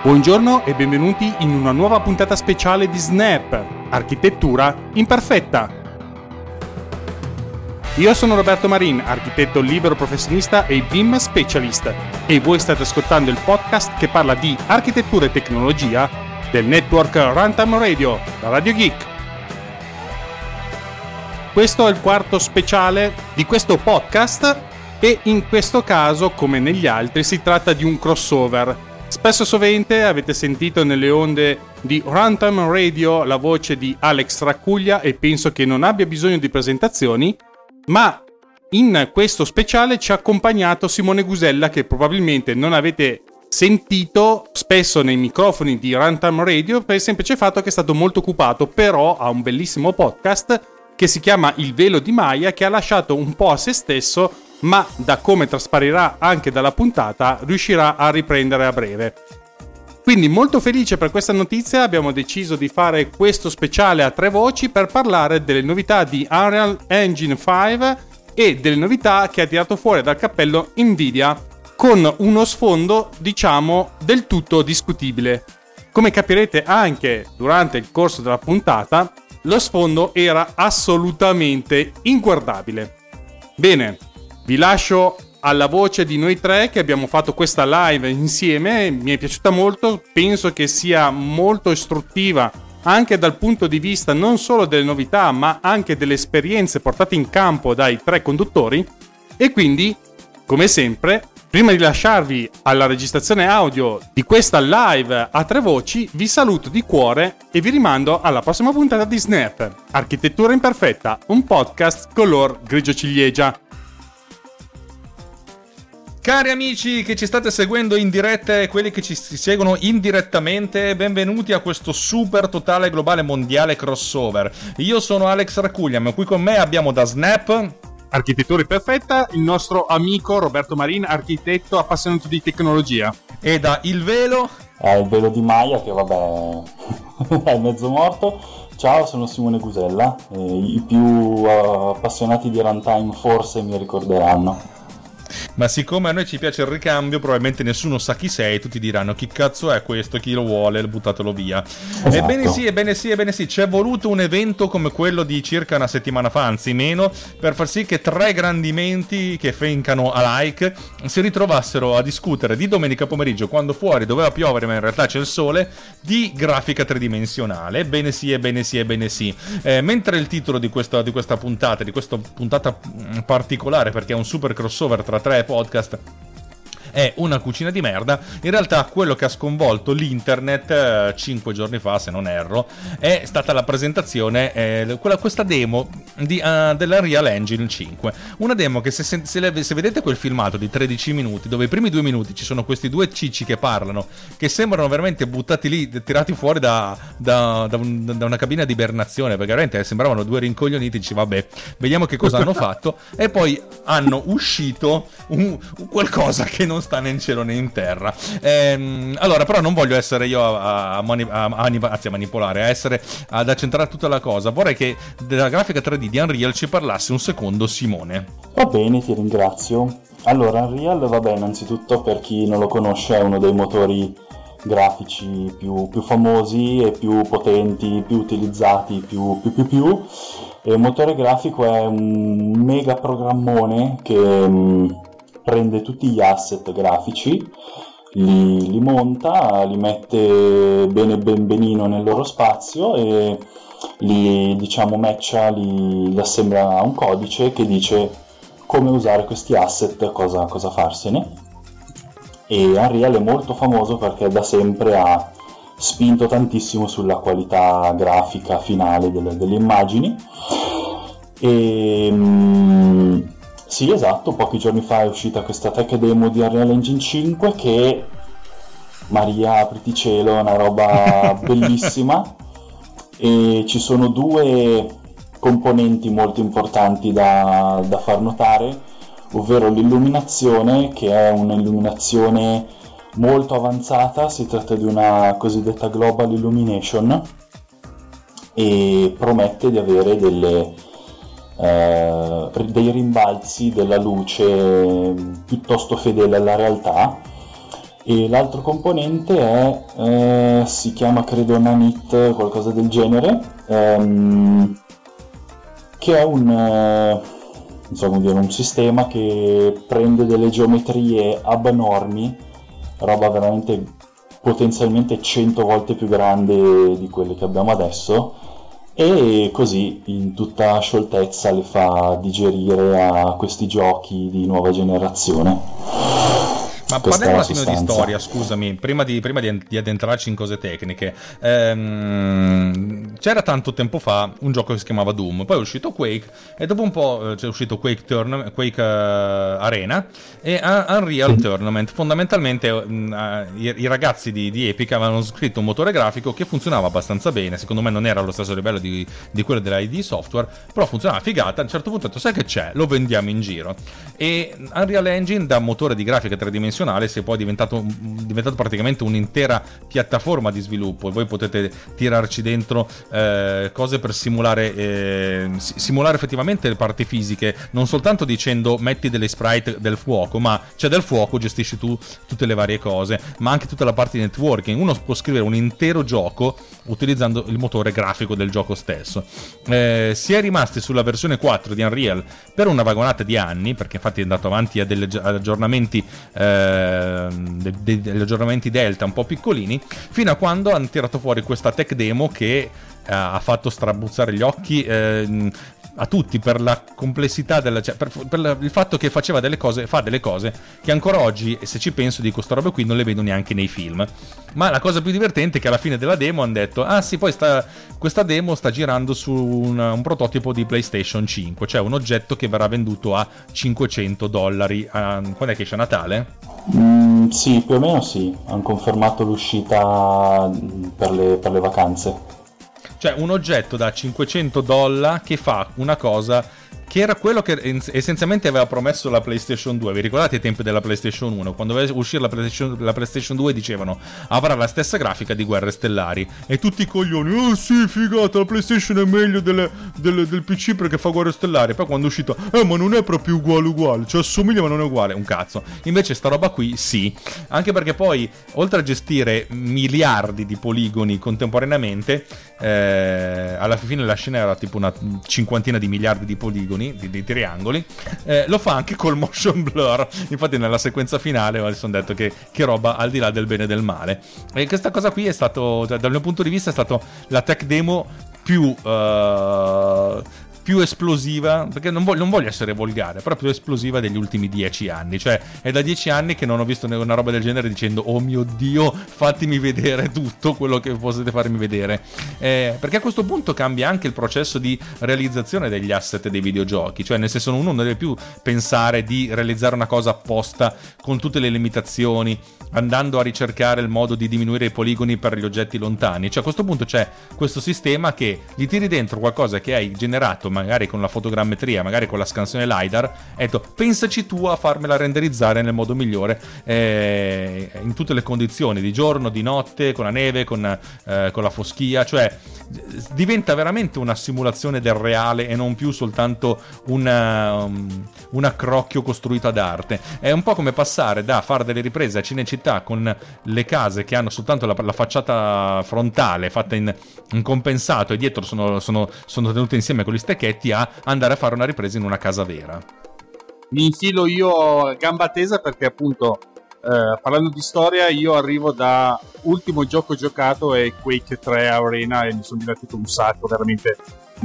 Buongiorno e benvenuti in una nuova puntata speciale di Snap, architettura imperfetta. Io sono Roberto Marin, architetto libero professionista e BIM specialist e voi state ascoltando il podcast che parla di architettura e tecnologia del network Runtime Radio, la Radio Geek. Questo è il quarto speciale di questo podcast e in questo caso, come negli altri, si tratta di un crossover Spesso sovente avete sentito nelle onde di Runtime Radio la voce di Alex Raccuglia e penso che non abbia bisogno di presentazioni, ma in questo speciale ci ha accompagnato Simone Gusella che probabilmente non avete sentito spesso nei microfoni di Runtime Radio per il semplice fatto che è stato molto occupato, però ha un bellissimo podcast che si chiama Il velo di Maya che ha lasciato un po' a se stesso ma da come trasparirà anche dalla puntata riuscirà a riprendere a breve. Quindi molto felice per questa notizia abbiamo deciso di fare questo speciale a tre voci per parlare delle novità di Unreal Engine 5 e delle novità che ha tirato fuori dal cappello Nvidia con uno sfondo diciamo del tutto discutibile. Come capirete anche durante il corso della puntata, lo sfondo era assolutamente inguardabile. Bene, vi lascio alla voce di noi tre che abbiamo fatto questa live insieme, mi è piaciuta molto, penso che sia molto istruttiva anche dal punto di vista non solo delle novità ma anche delle esperienze portate in campo dai tre conduttori e quindi, come sempre, prima di lasciarvi alla registrazione audio di questa live a tre voci, vi saluto di cuore e vi rimando alla prossima puntata di Snap, Architettura Imperfetta, un podcast color grigio ciliegia. Cari amici che ci state seguendo in diretta e quelli che ci seguono indirettamente, benvenuti a questo super totale globale mondiale crossover. Io sono Alex Raccuglia, ma qui con me abbiamo da Snap Architettura perfetta, il nostro amico Roberto Marin, architetto appassionato di tecnologia. E da Il Velo. Eh, il Velo di Maya che vabbè è mezzo morto. Ciao, sono Simone Gusella. I più uh, appassionati di runtime forse mi ricorderanno ma siccome a noi ci piace il ricambio, probabilmente nessuno sa chi sei, tutti diranno chi cazzo è questo, chi lo vuole, buttatelo via. Esatto. Ebbene sì, ebbene sì, ebbene sì, c'è voluto un evento come quello di circa una settimana fa, anzi meno, per far sì che tre grandi menti che fencano a like si ritrovassero a discutere di domenica pomeriggio, quando fuori doveva piovere ma in realtà c'è il sole, di grafica tridimensionale. Ebbene sì, ebbene sì, ebbene sì. Eh, mentre il titolo di questa, di questa puntata, di questa puntata mm, particolare, perché è un super crossover tra tre podcast è una cucina di merda, in realtà quello che ha sconvolto l'internet eh, 5 giorni fa, se non erro, è stata la presentazione, eh, quella, questa demo di, uh, dell'Unreal Engine 5. Una demo che se, se, se, vedete quel filmato di 13 minuti, dove i primi due minuti ci sono questi due cicci che parlano, che sembrano veramente buttati lì, tirati fuori da, da, da, un, da una cabina di ibernazione, perché veramente sembravano due rincoglioniti, dici vabbè, vediamo che cosa hanno fatto, e poi hanno uscito un, un qualcosa che non sta né in cielo né in terra. Ehm, allora, però non voglio essere io a, a, mani- a, anzi, a manipolare, a essere ad accentrare tutta la cosa. Vorrei che della grafica 3D di Unreal ci parlasse un secondo Simone. Va bene, ti ringrazio. Allora, Unreal, vabbè, innanzitutto per chi non lo conosce è uno dei motori grafici più, più famosi e più potenti, più utilizzati, più più più più. E il motore grafico è un mega programmone che mm, prende tutti gli asset grafici, li, li monta, li mette bene ben benino nel loro spazio e li diciamo matcha, li, li assembla a un codice che dice come usare questi asset, cosa, cosa farsene. E Unreal è molto famoso perché da sempre ha spinto tantissimo sulla qualità grafica finale delle, delle immagini. E, mm, sì, esatto, pochi giorni fa è uscita questa tech demo di Unreal Engine 5 che, Maria, apriti cielo, è una roba bellissima. E ci sono due componenti molto importanti da, da far notare, ovvero l'illuminazione, che è un'illuminazione molto avanzata, si tratta di una cosiddetta Global Illumination e promette di avere delle eh, dei rimbalzi della luce piuttosto fedele alla realtà. E l'altro componente è, eh, si chiama credo Nanit, qualcosa del genere, ehm, che è un, eh, so dire, un sistema che prende delle geometrie abnormi, roba veramente potenzialmente 100 volte più grande di quelle che abbiamo adesso, e così in tutta scioltezza le fa digerire a questi giochi di nuova generazione. Ma parliamo un attimo di storia, scusami, prima di, prima di, di addentrarci in cose tecniche. Ehm, c'era tanto tempo fa un gioco che si chiamava Doom, poi è uscito Quake e dopo un po' c'è uscito Quake, Tourna- Quake uh, Arena e uh, Unreal sì. Tournament. Fondamentalmente uh, i, i, ragazzi di, di, Epic avevano scritto un motore grafico che funzionava abbastanza bene, secondo me non era allo stesso livello di, di quello della ID Software, però funzionava figata. A un certo punto ho detto, sai che c'è? Lo vendiamo in giro. E Unreal Engine da motore di grafica tridimensionale dimensionale si è poi diventato, diventato praticamente un'intera piattaforma di sviluppo e voi potete tirarci dentro eh, cose per simulare, eh, simulare effettivamente le parti fisiche, non soltanto dicendo metti delle sprite del fuoco, ma c'è del fuoco, gestisci tu tutte le varie cose, ma anche tutta la parte di networking. Uno può scrivere un intero gioco utilizzando il motore grafico del gioco stesso. Eh, si è rimasti sulla versione 4 di Unreal per una vagonata di anni, perché infatti è andato avanti a degli aggiornamenti eh, Ehm, de- degli aggiornamenti Delta un po' piccolini, fino a quando hanno tirato fuori questa tech demo che eh, ha fatto strabuzzare gli occhi eh, a tutti per la complessità della, cioè per, per, il fatto che faceva delle cose fa delle cose che ancora oggi se ci penso di questa roba qui non le vedo neanche nei film ma la cosa più divertente è che alla fine della demo hanno detto ah sì poi sta, questa demo sta girando su un, un, prototipo di PlayStation 5 cioè un oggetto che verrà venduto a 500 dollari a, quando è che esce Natale? Mm, sì, più o meno sì, hanno confermato l'uscita per le, per le vacanze. Cioè un oggetto da 500 dollari che fa una cosa che era quello che essenzialmente aveva promesso la PlayStation 2. Vi ricordate i tempi della PlayStation 1? Quando doveva uscire la PlayStation, la PlayStation 2 dicevano avrà la stessa grafica di Guerre Stellari. E tutti i coglioni, oh sì, figata, la PlayStation è meglio delle, delle, del PC perché fa Guerre Stellari. Poi quando è uscito, eh, ma non è proprio uguale uguale, cioè assomiglia ma non è uguale, un cazzo. Invece sta roba qui sì, anche perché poi oltre a gestire miliardi di poligoni contemporaneamente, eh, alla fine la scena era tipo una cinquantina di miliardi di poligoni polligoni, di, di triangoli, eh, lo fa anche col motion blur. Infatti nella sequenza finale mi sono detto che, che, roba al di là del bene e del male. E questa cosa qui è stato, dal mio punto di vista, è stato la tech demo più... Uh, più esplosiva, perché non voglio, non voglio, essere volgare, però più esplosiva degli ultimi dieci anni. Cioè, è da dieci anni che non ho visto una roba del genere dicendo, oh mio Dio, fatemi vedere tutto quello che potete farmi vedere. Eh, perché a questo punto cambia anche il processo di realizzazione degli asset dei videogiochi. Cioè, nel senso, uno non deve più pensare di realizzare una cosa apposta con tutte le limitazioni, andando a ricercare il modo di diminuire i poligoni per gli oggetti lontani. Cioè, a questo punto c'è questo sistema che gli tiri dentro qualcosa che hai generato magari con la fotogrammetria, magari con la scansione LiDAR, e detto pensaci tu a farmela renderizzare nel modo migliore, eh, in tutte le condizioni, di giorno, di notte, con la neve, con, eh, con la foschia, cioè diventa veramente una simulazione del reale e non più soltanto una, um, un accrocchio costruito ad arte. È un po' come passare da fare delle riprese a Cinecittà con le case che hanno soltanto la, la facciata frontale fatta in, in, compensato e dietro sono, sono, sono tenute insieme con gli stecchetti a andare a fare una ripresa in una casa vera. Mi infilo io a gamba tesa perché appunto eh, parlando di storia, io arrivo da ultimo gioco giocato è Quake 3 Arena e mi sono divertito un sacco, veramente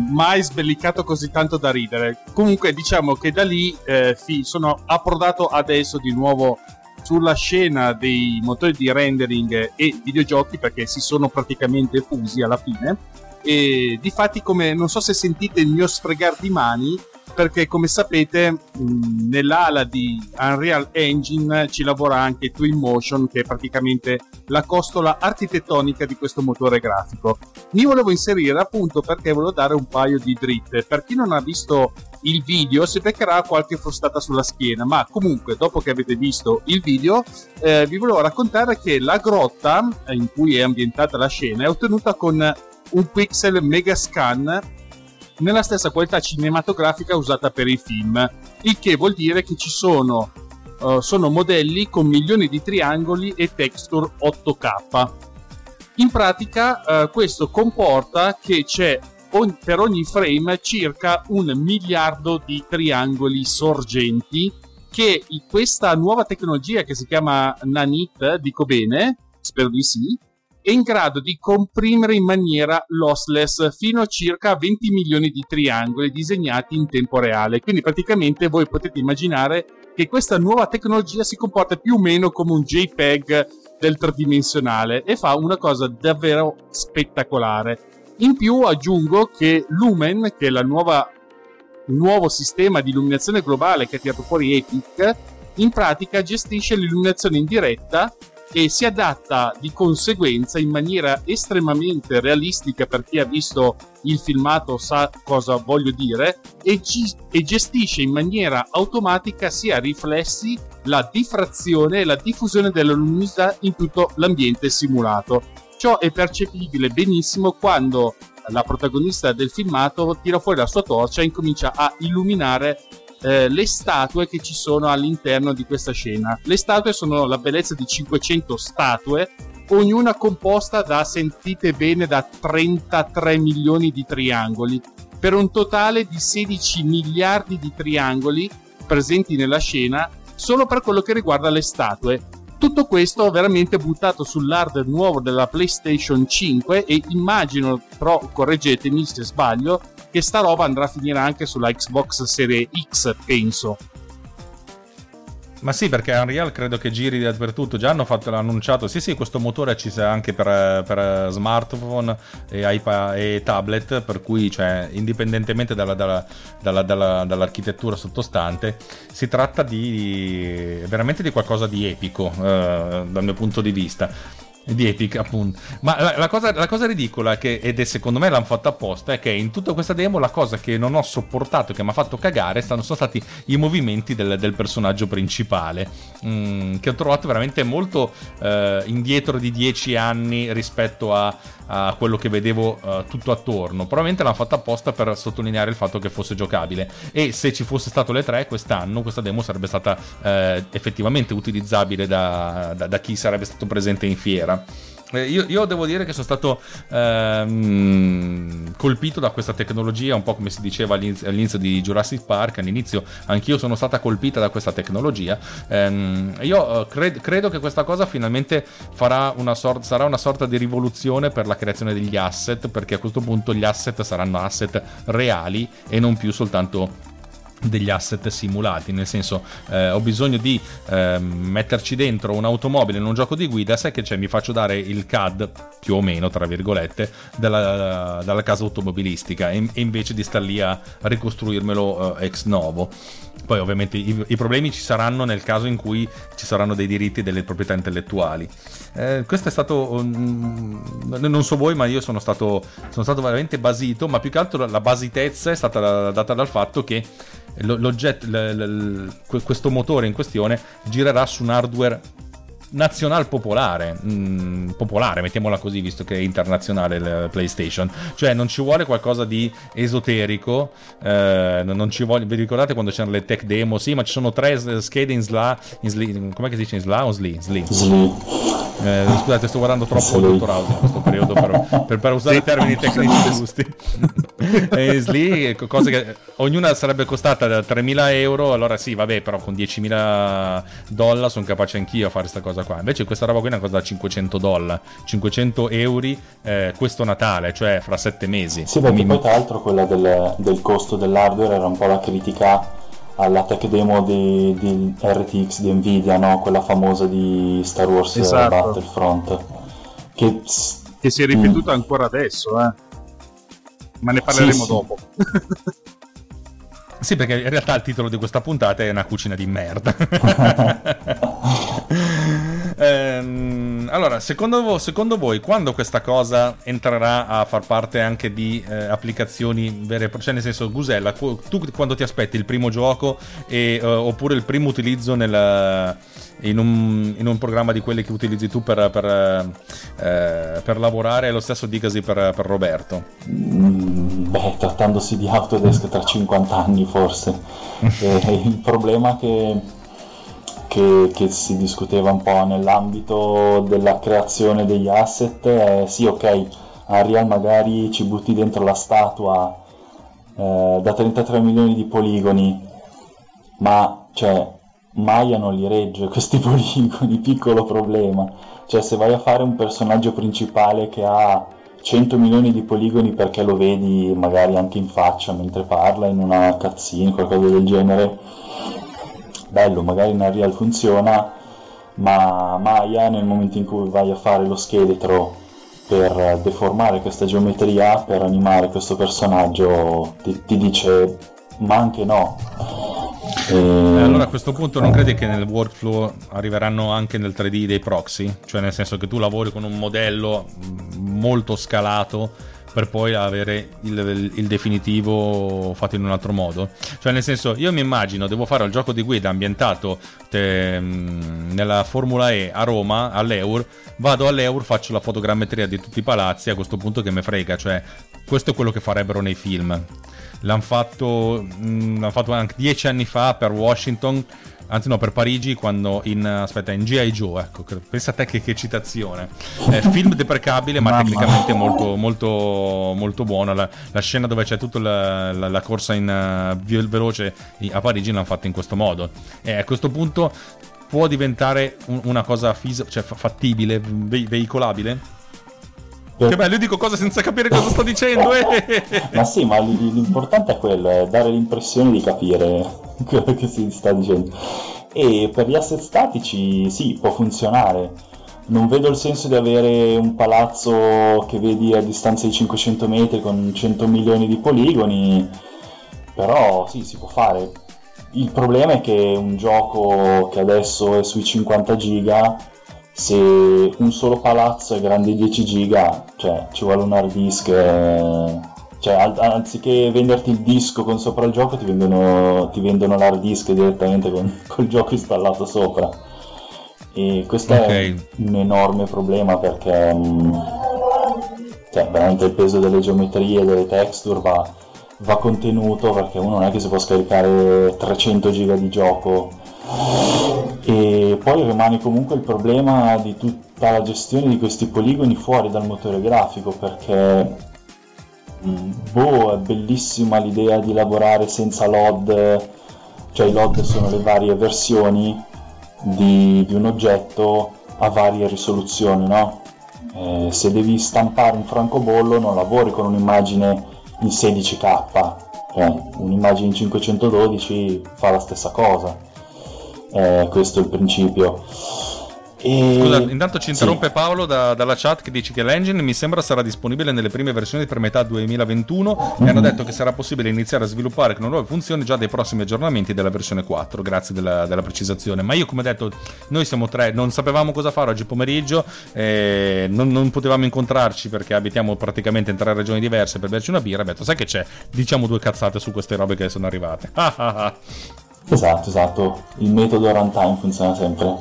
mai sbellicato così tanto da ridere. Comunque, diciamo che da lì eh, sono approdato adesso di nuovo sulla scena dei motori di rendering e videogiochi perché si sono praticamente fusi alla fine. E difatti, come non so se sentite il mio sfregar di mani, perché come sapete nell'ala di Unreal Engine ci lavora anche Twinmotion che è praticamente la costola architettonica di questo motore grafico. Mi volevo inserire appunto perché volevo dare un paio di dritte. Per chi non ha visto il video si beccherà qualche frustata sulla schiena, ma comunque dopo che avete visto il video eh, vi volevo raccontare che la grotta in cui è ambientata la scena è ottenuta con un pixel megascan nella stessa qualità cinematografica usata per i film, il che vuol dire che ci sono uh, sono modelli con milioni di triangoli e texture 8K. In pratica uh, questo comporta che c'è on- per ogni frame circa un miliardo di triangoli sorgenti che questa nuova tecnologia che si chiama Nanit, dico bene, spero di sì, è in grado di comprimere in maniera lossless fino a circa 20 milioni di triangoli disegnati in tempo reale. Quindi praticamente voi potete immaginare che questa nuova tecnologia si comporta più o meno come un JPEG del tridimensionale e fa una cosa davvero spettacolare. In più aggiungo che Lumen, che è nuova, il nuovo sistema di illuminazione globale che ha tirato fuori Epic, in pratica gestisce l'illuminazione in diretta e si adatta di conseguenza in maniera estremamente realistica per chi ha visto il filmato sa cosa voglio dire e, gi- e gestisce in maniera automatica sia riflessi, la diffrazione e la diffusione della luminosità in tutto l'ambiente simulato. Ciò è percepibile benissimo quando la protagonista del filmato tira fuori la sua torcia e incomincia a illuminare eh, le statue che ci sono all'interno di questa scena. Le statue sono la bellezza di 500 statue, ognuna composta da, sentite bene, da 33 milioni di triangoli, per un totale di 16 miliardi di triangoli presenti nella scena solo per quello che riguarda le statue. Tutto questo veramente buttato sull'hardware nuovo della PlayStation 5 e immagino, però correggetemi se sbaglio, che sta roba andrà a finire anche sulla Xbox Series X, penso. Ma sì, perché Unreal credo che giri dappertutto. Già hanno fatto, annunciato. Sì, sì, questo motore ci sia anche per, per smartphone e, iPad, e, tablet. Per cui, cioè, indipendentemente dalla, dalla, dalla, dall'architettura sottostante, si tratta di veramente di qualcosa di epico eh, dal mio punto di vista di Epic appunto. Ma la, la, cosa, la cosa, ridicola che, ed è secondo me l'hanno fatta apposta è che in tutta questa demo la cosa che non ho sopportato che mi ha fatto cagare sono stati i movimenti del, del personaggio principale mm, che ho trovato veramente molto eh, indietro di dieci anni rispetto a, a quello che vedevo uh, tutto attorno. Probabilmente l'hanno fatta apposta per sottolineare il fatto che fosse giocabile. E se ci fosse stato le tre quest'anno questa demo sarebbe stata eh, effettivamente utilizzabile da, da, da chi sarebbe stato presente in fiera eh, io, io, devo dire che sono stato ehm, colpito da questa tecnologia, un po' come si diceva all'inizio, all'inizio di Jurassic Park. All'inizio anch'io sono stata colpita da questa tecnologia. Ehm, io eh, cred, credo che questa cosa finalmente una sort, sarà una sorta di rivoluzione per la creazione degli asset, perché a questo punto gli asset saranno asset reali e non più soltanto degli asset simulati, nel senso eh, ho bisogno di eh, metterci dentro un'automobile in un gioco di guida, sai che c'è, mi faccio dare il CAD più o meno, tra virgolette, dalla, dalla casa automobilistica e, e, invece di star lì a ricostruirmelo eh, ex novo. Poi ovviamente i, i, problemi ci saranno nel caso in cui ci saranno dei diritti e delle proprietà intellettuali. Eh, questo è stato, um, non so voi, ma io sono stato, sono stato veramente basito, ma più che altro la basitezza è stata data dal fatto che l'oggetto, l- l- questo motore in questione girerà su un hardware nazional popolare, mm, popolare, mettiamola così, visto che è internazionale il PlayStation. Cioè, non ci vuole qualcosa di esoterico. Eh, non ci vuole. Vi ricordate quando c'erano le tech demo? Sì, ma ci sono tre schede in SLA. In SLI, com'è che si dice in SLA o SLI? SLI. Eh, scusate, sto guardando troppo il Dottor House in questo periodo per, per, per usare i termini tecnici giusti. e SLI, cose che ognuna sarebbe costata 3.000 euro. Allora, sì, vabbè, però con 10.000 dollari sono capace anch'io a fare questa cosa qua. Invece questa roba qui è una cosa da 500 dollari, 500 euro eh, questo Natale, cioè fra sette mesi. Sì, perché Mi... poi tra l'altro quella del, del costo dell'hardware era un po' la critica alla tech demo di, di RTX di Nvidia, no? quella famosa di Star Wars esatto. Battlefront. Che, che si è ripetuta mm. ancora adesso, eh? ma ne parleremo sì, dopo. Sì, perché in realtà il titolo di questa puntata è una cucina di merda. ehm, allora, secondo, secondo, voi, quando questa cosa entrerà a far parte anche di eh, applicazioni vere e proprie? Cioè, nel senso, Gusella, tu quando ti aspetti il primo gioco e, uh, oppure il primo utilizzo nel, in, un, in, un, programma di quelli che utilizzi tu per, per, eh, per lavorare, è lo stesso dicasi per, per Roberto? Mm, beh, trattandosi di Autodesk tra 50 anni forse. eh, il problema che, che, che, si discuteva un po' nell'ambito della creazione degli asset è sì ok, Unreal magari ci butti dentro la statua eh, da 33 milioni di poligoni, ma cioè, Maya non li regge questi poligoni, piccolo problema. Cioè se vai a fare un personaggio principale che ha 100 milioni di poligoni perché lo vedi magari anche in faccia mentre parla in una cutscene, qualcosa del genere, bello, magari in Unreal funziona, ma Maya nel momento in cui vai a fare lo scheletro per deformare questa geometria, per animare questo personaggio, ti, ti dice ma anche no. E... allora a questo punto non credi che nel workflow arriveranno anche nel 3D dei proxy? Cioè nel senso che tu lavori con un modello molto scalato per poi avere il, il, definitivo fatto in un altro modo. Cioè, nel senso, io mi immagino, devo fare il gioco di guida ambientato te, mm, nella Formula E a Roma, all'Eur, vado all'Eur, faccio la fotogrammetria di tutti i palazzi, a questo punto che me frega, cioè, questo è quello che farebbero nei film. L'hanno fatto, mm, l'hanno fatto anche dieci anni fa per Washington anzi no per Parigi quando in aspetta in G.I. Joe ecco pensa a te che, che citazione eh, film deprecabile ma Mamma. tecnicamente molto molto molto buono la, la scena dove c'è tutta la, la, la corsa in uh, veloce a Parigi l'hanno fatta in questo modo e a questo punto può diventare un, una cosa fis- cioè fattibile ve- veicolabile che bello, io dico cose senza capire cosa sto dicendo. Eh. ma sì, ma l'importante è quello, è dare l'impressione di capire quello che si sta dicendo. E per gli asset statici sì, può funzionare. Non vedo il senso di avere un palazzo che vedi a distanza di 500 metri con 100 milioni di poligoni, però sì, si può fare. Il problema è che un gioco che adesso è sui 50 giga se un solo palazzo è grande 10 giga, cioè ci vuole un hard disk, eh, cioè al- anziché venderti il disco con sopra il gioco ti vendono, ti vendono l'hard disk direttamente con col gioco installato sopra. E questo okay. è un enorme problema perché mh, mm, cioè, veramente il peso delle geometrie, delle texture va, va contenuto perché uno non è che si può scaricare 300 giga di gioco e poi rimane comunque il problema di tutta la gestione di questi poligoni fuori dal motore grafico perché mm, boh, è bellissima l'idea di lavorare senza LOD, cioè i LOD sono le varie versioni di, di un oggetto a varie risoluzioni, no? Eh, se devi stampare un francobollo non lavori con un'immagine in 16k, cioè un'immagine in 512 fa la stessa cosa eh, questo è il principio. E... Scusa, intanto ci interrompe sì. Paolo da, dalla chat che dice che l'engine mi sembra sarà disponibile nelle prime versioni per metà 2021 mm-hmm. e hanno mhm. detto che sarà possibile iniziare a sviluppare con nuove funzioni già dai prossimi aggiornamenti della versione 4. Grazie della, della precisazione. Ma io, come detto, noi siamo tre, non sapevamo cosa fare oggi pomeriggio, eh, non, non, potevamo incontrarci perché abitiamo praticamente in tre regioni diverse per berci una birra. Ho detto, sai che c'è? Diciamo due cazzate su queste robe che sono arrivate. Esatto, esatto. Il metodo runtime funziona sempre. no,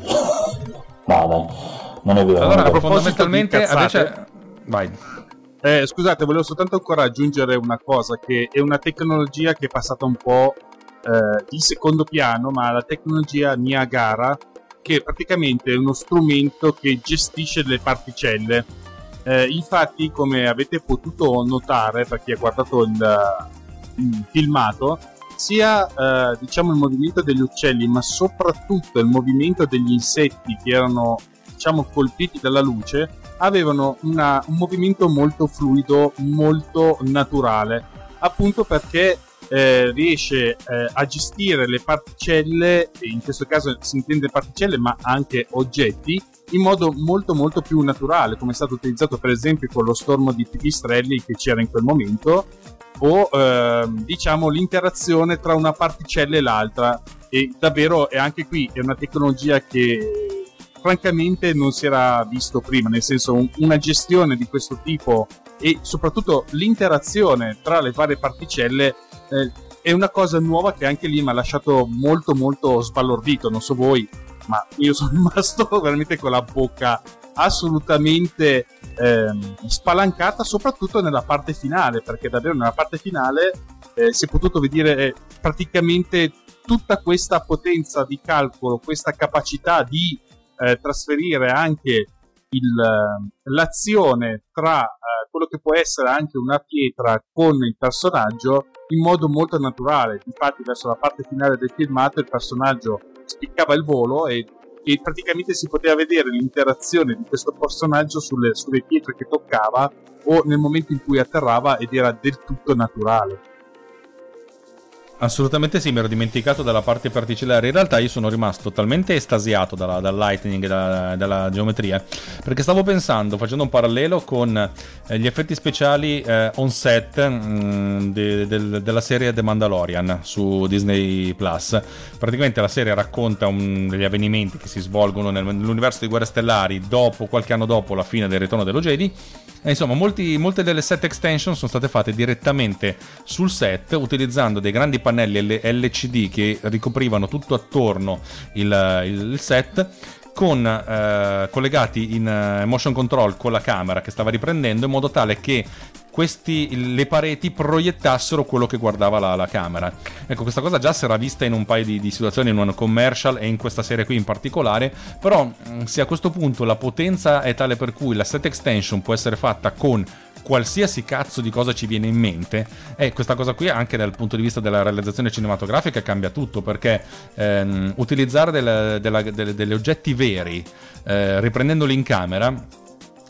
dai, non è vero. Allora, fondamentalmente, invece... Vai. Eh, scusate, volevo soltanto ancora aggiungere una cosa, che è una tecnologia che è passata un po' eh, di secondo piano, ma la tecnologia Niagara, che è praticamente uno strumento che gestisce le particelle. Eh, infatti, come avete potuto notare, per chi ha guardato il, il filmato, sia eh, diciamo il movimento degli uccelli, ma soprattutto il movimento degli insetti che erano diciamo colpiti dalla luce, avevano una, un movimento molto fluido, molto naturale, appunto perché eh, riesce eh, a gestire le particelle, in questo caso si intende particelle ma anche oggetti, in modo molto molto più naturale, come è stato utilizzato per esempio con lo stormo di pipistrelli che c'era in quel momento, o ehm, diciamo l'interazione tra una particella e l'altra. E davvero è anche qui è una tecnologia che francamente non si era visto prima nel senso un, una gestione di questo tipo e soprattutto l'interazione tra le varie particelle eh, è una cosa nuova che anche lì mi ha lasciato molto molto sbalordito. Non so voi ma io sono rimasto veramente con la bocca assolutamente ehm, spalancata soprattutto nella parte finale perché davvero nella parte finale eh, si è potuto vedere eh, praticamente tutta questa potenza di calcolo, questa capacità di eh, trasferire anche il, l'azione tra eh, quello che può essere anche una pietra con il personaggio in modo molto naturale. Infatti, verso la parte finale del filmato, il personaggio spiccava il volo e, e praticamente si poteva vedere l'interazione di questo personaggio sulle, sulle pietre che toccava o nel momento in cui atterrava ed era del tutto naturale. Assolutamente sì, mi ero dimenticato della parte particellare. In realtà io sono rimasto talmente estasiato dalla, dal lightning e dalla, dalla, geometria perché stavo pensando, facendo un parallelo con eh, gli effetti speciali eh, on set mh, mm, de, de, della serie The Mandalorian su Disney Plus. Praticamente la serie racconta un, degli avvenimenti che si svolgono nel, nell'universo di Guerre Stellari dopo, qualche anno dopo la fine del ritorno dello Jedi. E insomma, molti, molte delle set extension sono state fatte direttamente sul set utilizzando dei grandi pannelli pannelli LCD che ricoprivano tutto attorno il, il set con, eh, collegati in uh, motion control con la camera che stava riprendendo in modo tale che questi, le pareti proiettassero quello che guardava la, la, camera. Ecco, questa cosa già si era vista in un paio di, di, situazioni, in un commercial e in questa serie qui in particolare, però mm, se a questo punto la potenza è tale per cui la set extension può essere fatta con qualsiasi cazzo di cosa ci viene in mente. E questa cosa qui anche dal punto di vista della realizzazione cinematografica cambia tutto perché ehm, utilizzare delle, della, delle, degli oggetti veri eh, riprendendoli in camera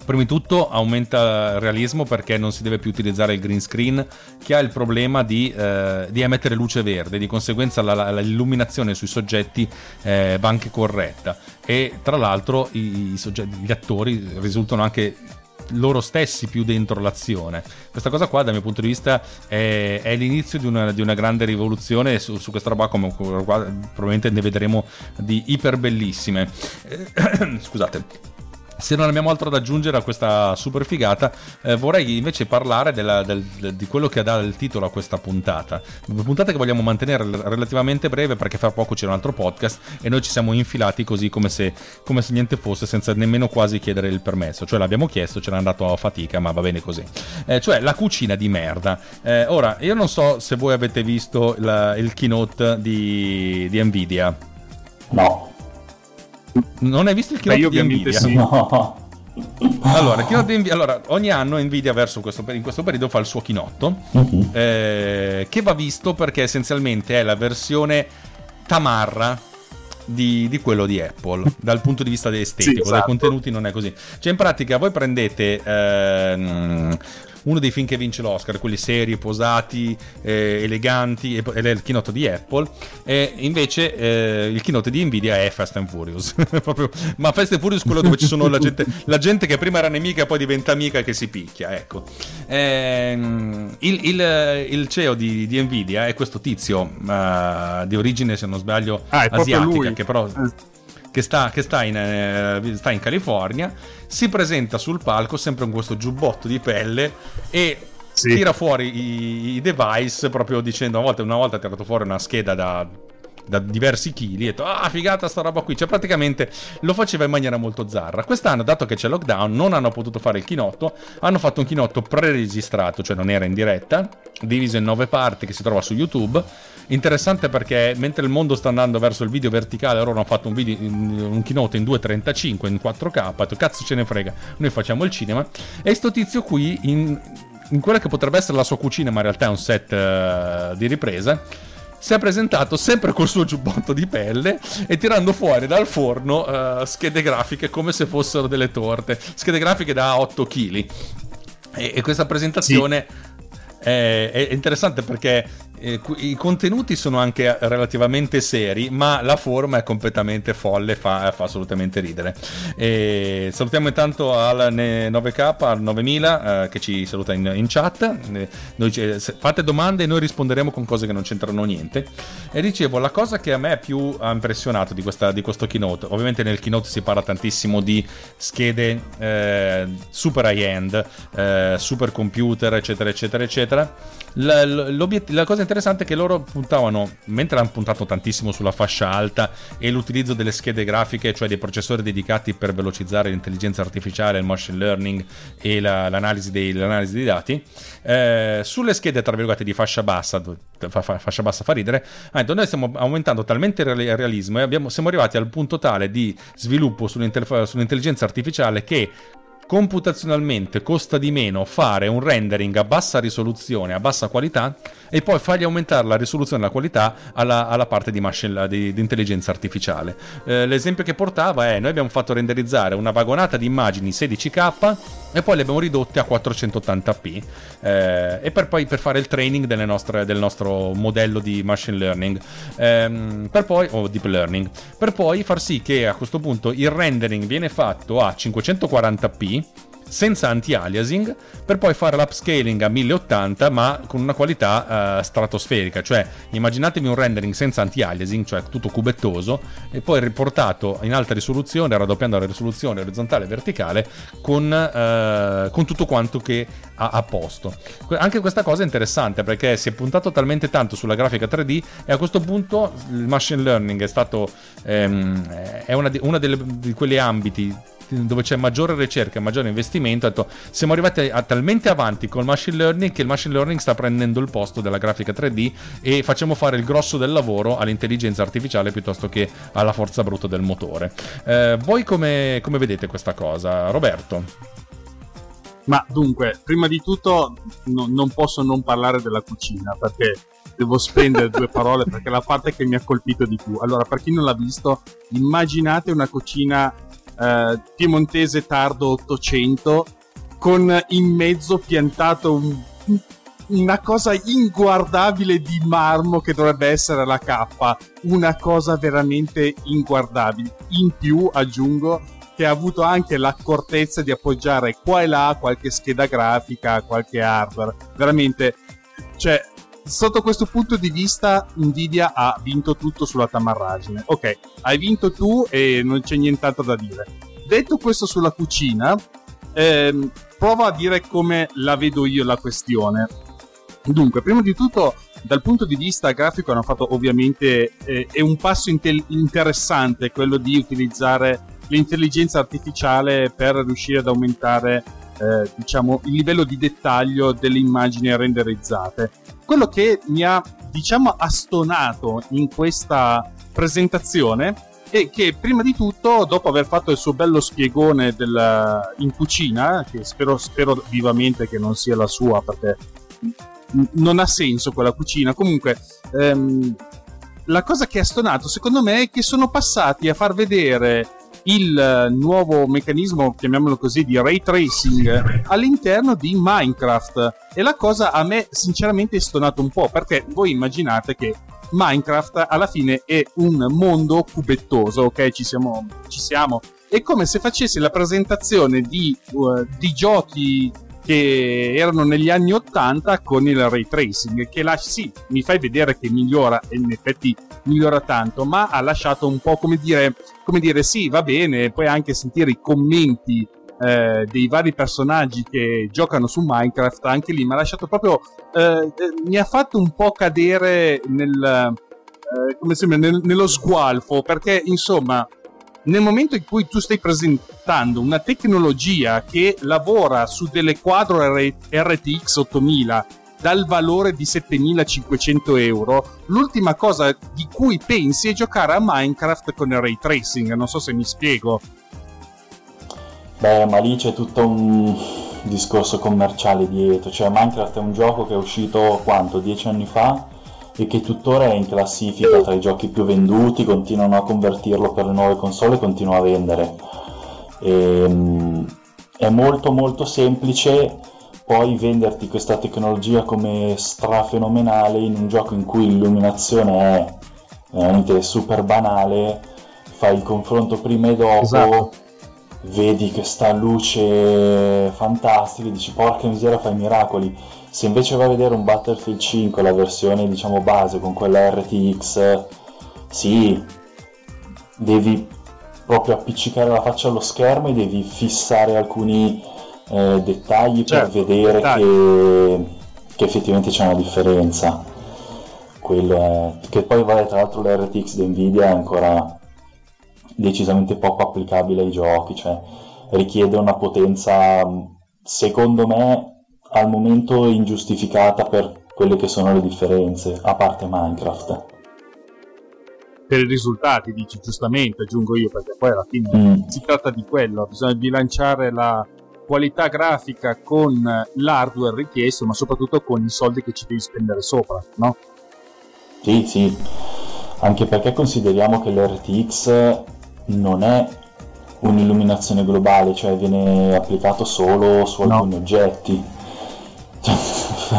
Prima di tutto aumenta il realismo perché non si deve più utilizzare il green screen che ha il problema di, eh, di emettere luce verde, di conseguenza la, la, l'illuminazione sui soggetti eh, va anche corretta. E tra l'altro i, i soggetti, gli attori risultano anche loro stessi più dentro l'azione. Questa cosa qua, dal mio punto di vista, è, è l'inizio di una, di una, grande rivoluzione. Su, su questa roba, come qua, probabilmente ne vedremo di iper bellissime. Eh, scusate se non abbiamo altro da aggiungere a questa super figata, eh, vorrei invece parlare della, del, di quello che dà il titolo a questa puntata. Una puntata che vogliamo mantenere relativamente breve perché fra poco c'è un altro podcast e noi ci siamo infilati così come se, come se niente fosse, senza nemmeno quasi chiedere il permesso. Cioè l'abbiamo chiesto, ce l'ha andato a fatica, ma va bene così. Eh, cioè la cucina di merda. Eh, ora, io non so se voi avete visto la, il keynote di, di Nvidia. No. Non hai visto il keynote di Nvidia? Sì. No. Allora, Nvidia, allora, ogni anno Nvidia verso questo, in questo periodo fa il suo chinotto uh-huh. eh, che va visto perché essenzialmente è la versione tamarra di, di, quello di Apple dal punto di vista estetico, sì, esatto. dai contenuti non è così. Cioè in pratica voi prendete eh, uno dei film che vince l'Oscar, quelli seri, posati, eh, eleganti, ed è il keynote di Apple, e invece eh, il keynote di Nvidia è Fast and Furious. Proprio, ma Fast and Furious è quello dove ci sono la gente, la gente, che prima era nemica e poi diventa amica e che si picchia, ecco. Eh, il, il, il, CEO di, di, Nvidia è questo tizio uh, di origine, se non sbaglio, ah, asiatica, che però eh che sta, che sta, in, eh, sta in California, si presenta sul palco sempre con questo giubbotto di pelle e sì. tira fuori i, i, device proprio dicendo una volta, una volta ha tirato fuori una scheda da, da diversi chili e detto ah figata sta roba qui cioè praticamente lo faceva in maniera molto zarra quest'anno dato che c'è lockdown non hanno potuto fare il chinotto hanno fatto un chinotto pre-registrato cioè non era in diretta diviso in nove parti che si trova su youtube Interessante perché mentre il mondo sta andando verso il video verticale, loro hanno fatto un, video, un keynote in 2.35 in 4K. Detto, cazzo ce ne frega, noi facciamo il cinema. E sto tizio qui, in, in quella che potrebbe essere la sua cucina, ma in realtà è un set uh, di ripresa si è presentato sempre col suo giubbotto di pelle e tirando fuori dal forno uh, schede grafiche come se fossero delle torte, schede grafiche da 8 kg. E, e questa presentazione sì. è, è, interessante perché eh, i contenuti sono anche relativamente seri, ma la forma è completamente folle, fa, fa assolutamente ridere. E salutiamo intanto al 9K, al 9000 eh, che ci saluta in, in chat. Eh, noi, fate domande e noi risponderemo con cose che non c'entrano niente. E dicevo, la cosa che a me più ha impressionato di, questa, di questo keynote, ovviamente nel keynote si parla tantissimo di schede eh, super high-end, eh, super computer, eccetera, eccetera, eccetera. La, la cosa interessante interessante che loro puntavano, mentre hanno puntato tantissimo sulla fascia alta e l'utilizzo delle schede grafiche, cioè dei processori dedicati per velocizzare l'intelligenza artificiale, il machine learning e la, l'analisi, dei, l'analisi, dei, dati, eh, sulle schede tra virgolette di fascia bassa, fascia bassa fa ridere, noi stiamo aumentando talmente il realismo e abbiamo, siamo arrivati al punto tale di sviluppo sull'intelligenza artificiale che computazionalmente costa di meno fare un rendering a bassa risoluzione, a bassa qualità e poi fargli aumentare la risoluzione e la qualità alla, alla parte di, machine, di, di intelligenza artificiale. Eh, l'esempio che portava è: noi abbiamo fatto renderizzare una vagonata di immagini 16K e poi le abbiamo ridotte a 480p eh, e per poi per fare il training nostre, del nostro modello di machine learning ehm, poi, o deep learning per poi far sì che a questo punto il rendering viene fatto a 540p senza anti-aliasing per poi fare l'upscaling a 1080 ma con una qualità uh, stratosferica. Cioè immaginatevi un rendering senza anti-aliasing cioè tutto cubettoso e poi riportato in alta risoluzione raddoppiando la risoluzione orizzontale e verticale con, uh, con tutto quanto che ha a posto. Anche questa cosa è interessante perché si è puntato talmente tanto sulla grafica 3D e a questo punto il machine learning è stato um, è una di, una delle, di quegli ambiti dove c'è maggiore ricerca e maggiore investimento, detto, siamo arrivati a, talmente avanti col machine learning che il machine learning sta prendendo il posto della grafica 3D e facciamo fare il grosso del lavoro all'intelligenza artificiale piuttosto che alla forza bruta del motore. Eh, voi come, come vedete questa cosa, Roberto? Ma dunque, prima di tutto no, non posso non parlare della cucina perché devo spendere due parole perché è la parte che mi ha colpito di più. Allora, per chi non l'ha visto, immaginate una cucina eh, piemontese tardo 800 con in mezzo piantato un, una cosa inguardabile di marmo che dovrebbe essere la cappa, una cosa veramente inguardabile. In più aggiungo che ha avuto anche l'accortezza di appoggiare qua e là qualche scheda grafica, qualche hardware. Veramente, cioè, sotto questo punto di vista Nvidia ha vinto tutto sulla tamarragine. Ok, hai vinto tu e non c'è nient'altro da dire. Detto questo sulla cucina, ehm, provo a dire come la vedo io la questione. Dunque, prima di tutto, dal punto di vista grafico hanno fatto ovviamente eh, è un passo intel- interessante quello di utilizzare l'intelligenza artificiale per riuscire ad aumentare eh, diciamo il livello di dettaglio delle immagini renderizzate. Quello che mi ha, diciamo, astonato in questa presentazione è che prima di tutto, dopo aver fatto il suo bello spiegone del, in cucina, che spero, spero vivamente che non sia la sua perché non ha senso quella cucina, comunque ehm, la cosa che ha stonato secondo me è che sono passati a far vedere il eh, nuovo meccanismo, chiamiamolo così, di ray tracing all'interno di Minecraft. E la cosa a me sinceramente è stonato un po', perché voi immaginate che Minecraft alla fine è un mondo cubettoso, ok? Ci siamo. Ci siamo. È come se facessi la presentazione di, uh, di giochi che erano negli anni 80 con il ray tracing che la, sì, mi fai vedere che migliora e in effetti migliora tanto ma ha lasciato un po' come dire, come dire sì va bene puoi anche sentire i commenti eh, dei vari personaggi che giocano su Minecraft anche lì mi ha lasciato proprio eh, eh mi ha fatto un po' cadere nel, eh, come sembra, nel, nello sgualfo perché insomma nel momento in cui tu stai presentando una tecnologia che lavora su delle quadro RTX 8000 dal valore di 7500 euro, l'ultima cosa di cui pensi è giocare a Minecraft con il ray tracing. Non so se mi spiego. Beh, ma lì c'è tutto un discorso commerciale dietro. Cioè, Minecraft è un gioco che è uscito quanto? Dieci anni fa? E che tuttora è in classifica tra i giochi più venduti, continuano a convertirlo per le nuove console e continua a vendere. E, um, è molto molto semplice poi venderti questa tecnologia come strafenomenale in un gioco in cui l'illuminazione è veramente super banale, fai il confronto prima e dopo, esatto. Vedi questa luce fantastica, dici porca miseria fai miracoli se invece vai a vedere un Battlefield 5, la versione diciamo base con quella RTX, sì, devi proprio appiccicare la faccia allo schermo e devi fissare alcuni eh, dettagli certo, per vedere. Che, che, effettivamente c'è una differenza. quello è... che poi vabbè, tra l'altro l'RTX di Nvidia è ancora decisamente poco applicabile ai giochi, cioè richiede una potenza, secondo me, al momento ingiustificata per quelle che sono le differenze, a parte Minecraft. Per i risultati, dici giustamente, aggiungo io, perché poi alla fine mm. si tratta di quello, bisogna bilanciare la qualità grafica con l'hardware richiesto, ma soprattutto con i soldi che ci devi spendere sopra, no? Sì, sì, anche perché consideriamo che l'RTX non è un'illuminazione globale, cioè viene applicato solo su alcuni no. oggetti.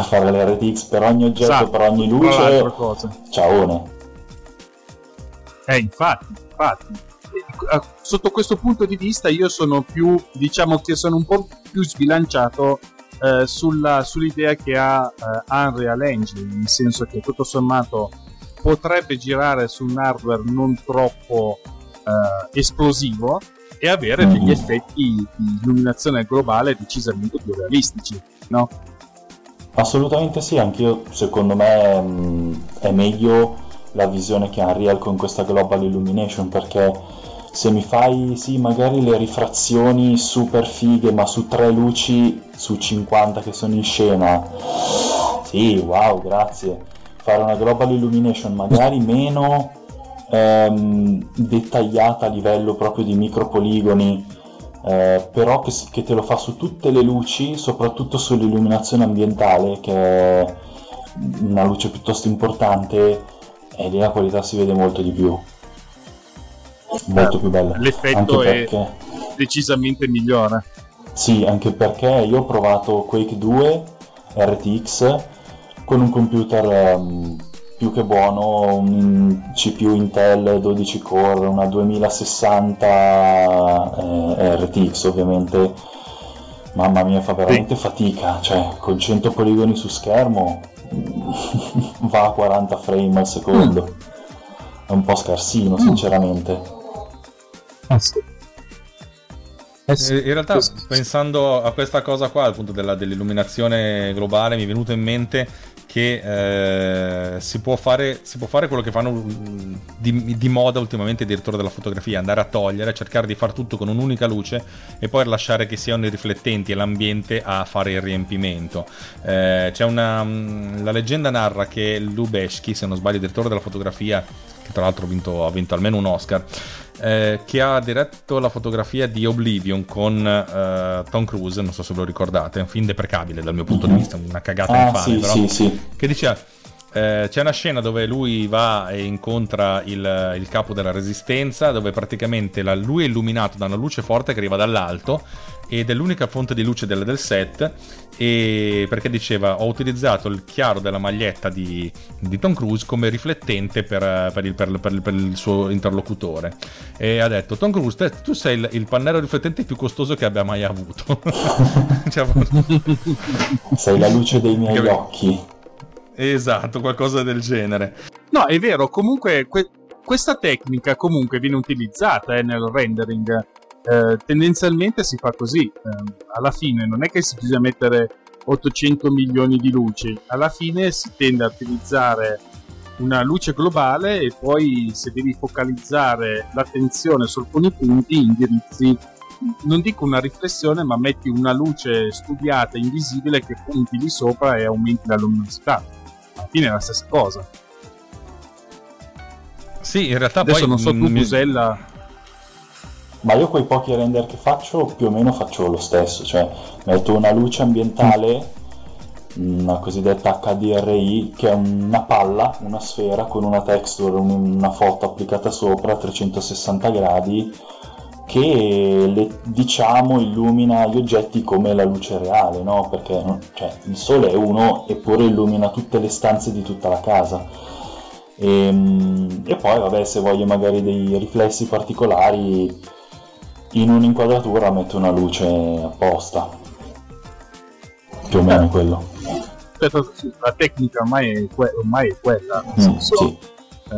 Fare l'RTX per ogni oggetto, esatto, per ogni luce, ciaone. Eh, infatti, infatti. Eh, sotto questo punto di vista io sono più, diciamo che sono un po' più sbilanciato eh, sulla, sull'idea che ha eh, Unreal Engine, nel senso che tutto sommato potrebbe girare su un hardware non troppo eh, esplosivo e avere degli mm. effetti di illuminazione globale decisamente più realistici, no? Assolutamente sì, anch'io secondo me mh, mm, è meglio la visione che ha Unreal con questa Global Illumination perché se mi fai sì magari le rifrazioni super fighe ma su tre luci su 50 che sono in scena sì wow grazie fare una Global Illumination magari meno ehm, dettagliata a livello proprio di micropoligoni, eh, però che, che, te lo fa su tutte le luci, soprattutto sull'illuminazione ambientale, che è una luce piuttosto importante, e lì la qualità si vede molto di più. Molto più bella. L'effetto è decisamente migliore. Sì, anche perché io ho provato Quake 2 RTX con un computer um, più che buono, un CPU Intel 12 core, una 2060 eh, RTX ovviamente, mamma mia fa veramente sì. fatica, cioè con 100 poligoni su schermo va a 40 frame al secondo, mm. è un po' scarsino mm. sinceramente. Ah, sì. Eh sì, in realtà pensando a questa cosa qua, appunto della, dell'illuminazione globale, mi è venuto in mente che eh, si, può fare, si, può fare, quello che fanno mm, di, di, moda ultimamente i direttori della fotografia, andare a togliere, cercare di fare tutto con un'unica luce e poi lasciare che siano i riflettenti e l'ambiente a fare il riempimento. Eh, c'è una, mm, la leggenda narra che Lubeschi, se non sbaglio, direttore della fotografia, che tra l'altro ha vinto, ha vinto almeno un Oscar, eh, che ha diretto la fotografia di Oblivion con eh, Tom Cruise, non so se ve lo ricordate, è un film deprecabile dal mio punto di vista, una cagata ah, infame, sì, però, sì, sì. che diceva eh, c'è una scena dove lui va e incontra il, il capo della resistenza, dove praticamente la, lui è illuminato da una luce forte che arriva dall'alto ed è l'unica fonte di luce del, del set e perché diceva ho utilizzato il chiaro della maglietta di, di Tom Cruise come riflettente per, per, il, per, per, il, suo interlocutore. E ha detto Tom Cruise te, tu sei il, il, pannello riflettente più costoso che abbia mai avuto. Cioè, sei la luce dei miei occhi Esatto, qualcosa del genere. No, è vero, comunque que- questa tecnica comunque viene utilizzata eh, nel rendering. Eh, tendenzialmente si fa così. Eh, alla fine non è che si bisogna mettere 800 milioni di luci, alla fine si tende a utilizzare una luce globale e poi se devi focalizzare l'attenzione su alcuni punti indirizzi non dico una riflessione ma metti una luce studiata invisibile che punti di sopra e aumenti la luminosità fine è la stessa cosa. Sì, in realtà Adesso poi non so tu Musella ma io quei pochi render che faccio più o meno faccio lo stesso, cioè metto una luce ambientale, una cosiddetta HDRI, che è una palla, una sfera con una texture, una foto applicata sopra a 360 gradi che le, diciamo illumina gli oggetti come la luce reale, no? Perché cioè, il sole è uno eppure illumina tutte le stanze di tutta la casa. E, ehm, e poi vabbè se voglio magari dei riflessi particolari in un'inquadratura metto una luce apposta. Più o meno quello. La tecnica ormai è, que- ormai è quella, mm, sì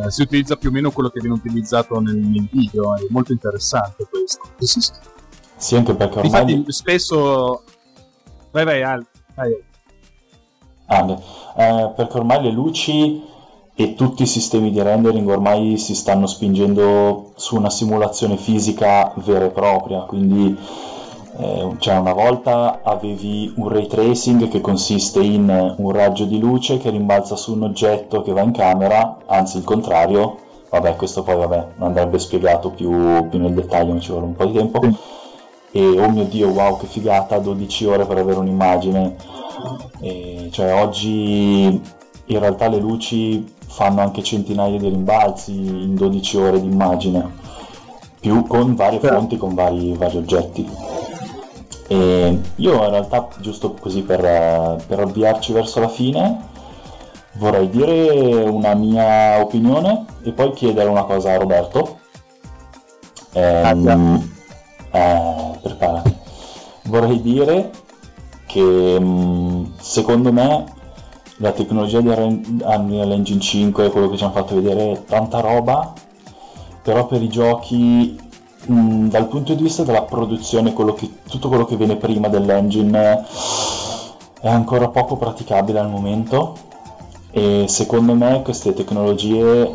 eh, si utilizza più o meno quello che viene utilizzato nel, nel video, è molto interessante questo. Sì, sì. sì anche perché ormai... Infatti spesso... Vai vai, Al. vai. Ah, eh, perché ormai le luci e tutti i sistemi di rendering ormai si stanno spingendo su una simulazione fisica vera e propria, quindi eh, cioè una volta avevi un ray tracing che consiste in un raggio di luce che rimbalza su un oggetto che va in camera, anzi il contrario, vabbè questo poi vabbè, andrebbe spiegato più, più nel dettaglio, non ci vuole un po' di tempo. E oh mio dio, wow, che figata, 12 ore per avere un'immagine. E, cioè oggi in realtà le luci fanno anche centinaia di rimbalzi in 12 ore di immagine, più con varie fonti, con vari, vari oggetti. E io in realtà, giusto così per, per avviarci verso la fine, vorrei dire una mia opinione e poi chiedere una cosa a Roberto. Ehm, eh, preparati. Vorrei dire che mm, secondo me la tecnologia di Unreal Engine 5 quello che ci hanno fatto vedere è tanta roba però per i giochi mh, mm, dal punto di vista della produzione quello che, tutto quello che viene prima dell'engine è ancora poco praticabile al momento. E secondo me queste tecnologie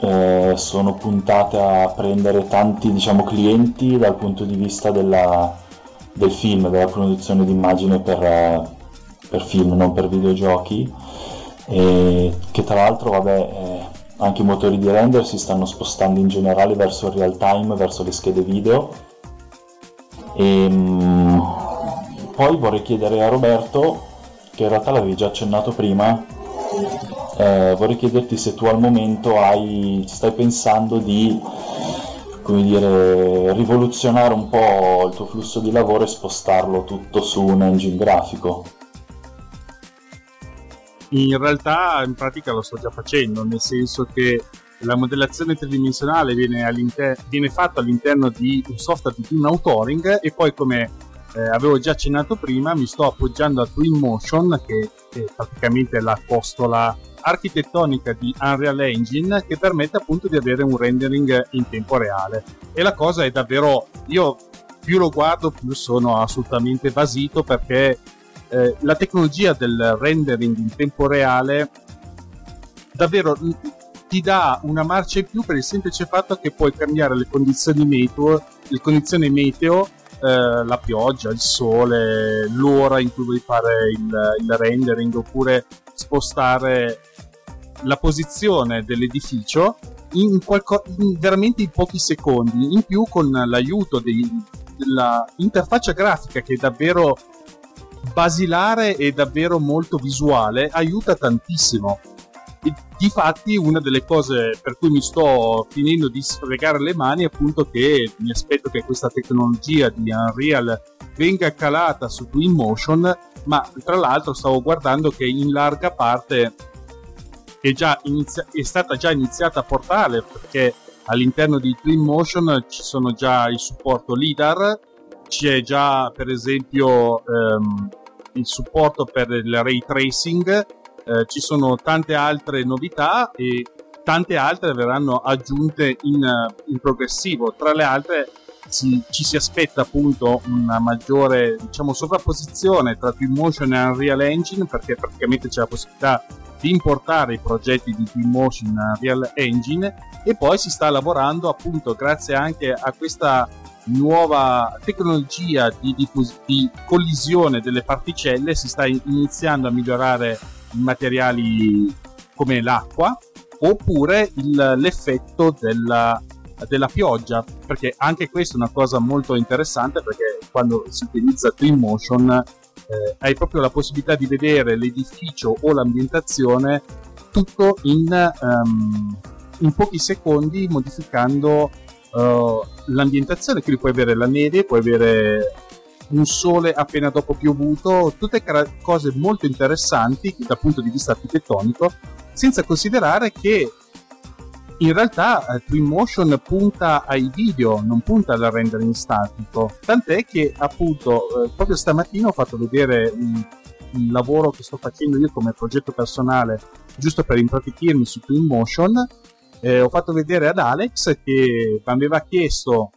eh, sono puntate a prendere tanti diciamo, clienti dal punto di vista della, del film, della produzione di immagine per, per film, non per videogiochi, e che tra l'altro vabbè, eh, anche i motori di render si stanno spostando in generale verso il real time, verso le schede video. E, mh, mm, poi vorrei chiedere a Roberto, che in realtà l'avevi già accennato prima, eh, vorrei chiederti se tu al momento hai, stai pensando di dire, rivoluzionare un po' il tuo flusso di lavoro e spostarlo tutto su un engine grafico in realtà in pratica lo sto già facendo, nel senso che la modellazione tridimensionale viene, viene fatta all'interno di un software di Twin Authoring e poi come eh, avevo già accennato prima mi sto appoggiando a Twinmotion che è praticamente la costola architettonica di Unreal Engine che permette appunto di avere un rendering in tempo reale. E la cosa è davvero io più lo guardo più sono assolutamente basito perché eh, la tecnologia del rendering in tempo reale davvero ti dà una marcia in più per il semplice fatto che puoi cambiare le condizioni meteo, le condizioni meteo eh, la pioggia, il sole, l'ora in cui vuoi fare il, il rendering oppure spostare la posizione dell'edificio in, qualco- in veramente in pochi secondi. In più con l'aiuto dell'interfaccia grafica che è davvero basilare e davvero molto visuale aiuta tantissimo. Difatti una delle cose per cui mi sto finendo di sfregare le mani è appunto che mi aspetto che questa tecnologia di Unreal venga calata su Twinmotion, ma tra l'altro stavo guardando che in larga parte è, inizia- è stata già iniziata a portare perché all'interno di Twinmotion ci sono già il supporto LIDAR, c'è già per esempio ehm, il supporto per il ray tracing, eh, ci sono tante altre novità e tante altre verranno aggiunte in, in progressivo. Tra le altre si, ci si aspetta appunto una maggiore diciamo, sovrapposizione tra Twinmotion e Unreal Engine perché praticamente c'è la possibilità di importare i progetti di Twinmotion in Unreal Engine e poi si sta lavorando appunto grazie anche a questa nuova tecnologia di, diffus- di collisione delle particelle si sta iniziando a migliorare i materiali come l'acqua oppure il, l'effetto della, della pioggia perché anche questa è una cosa molto interessante perché quando si utilizza Twinmotion eh, hai proprio la possibilità di vedere l'edificio o l'ambientazione tutto in, um, in pochi secondi modificando uh, l'ambientazione, quindi puoi avere la neve, puoi avere un sole appena dopo piovuto, tutte cose molto interessanti dal punto di vista architettonico, senza considerare che in realtà eh, Twinmotion punta ai video, non punta al rendering statico. Tant'è che appunto eh, proprio stamattina ho fatto vedere un, un, lavoro che sto facendo io come progetto personale, giusto per impratichirmi su Twinmotion, eh, ho fatto vedere ad Alex che mi aveva chiesto,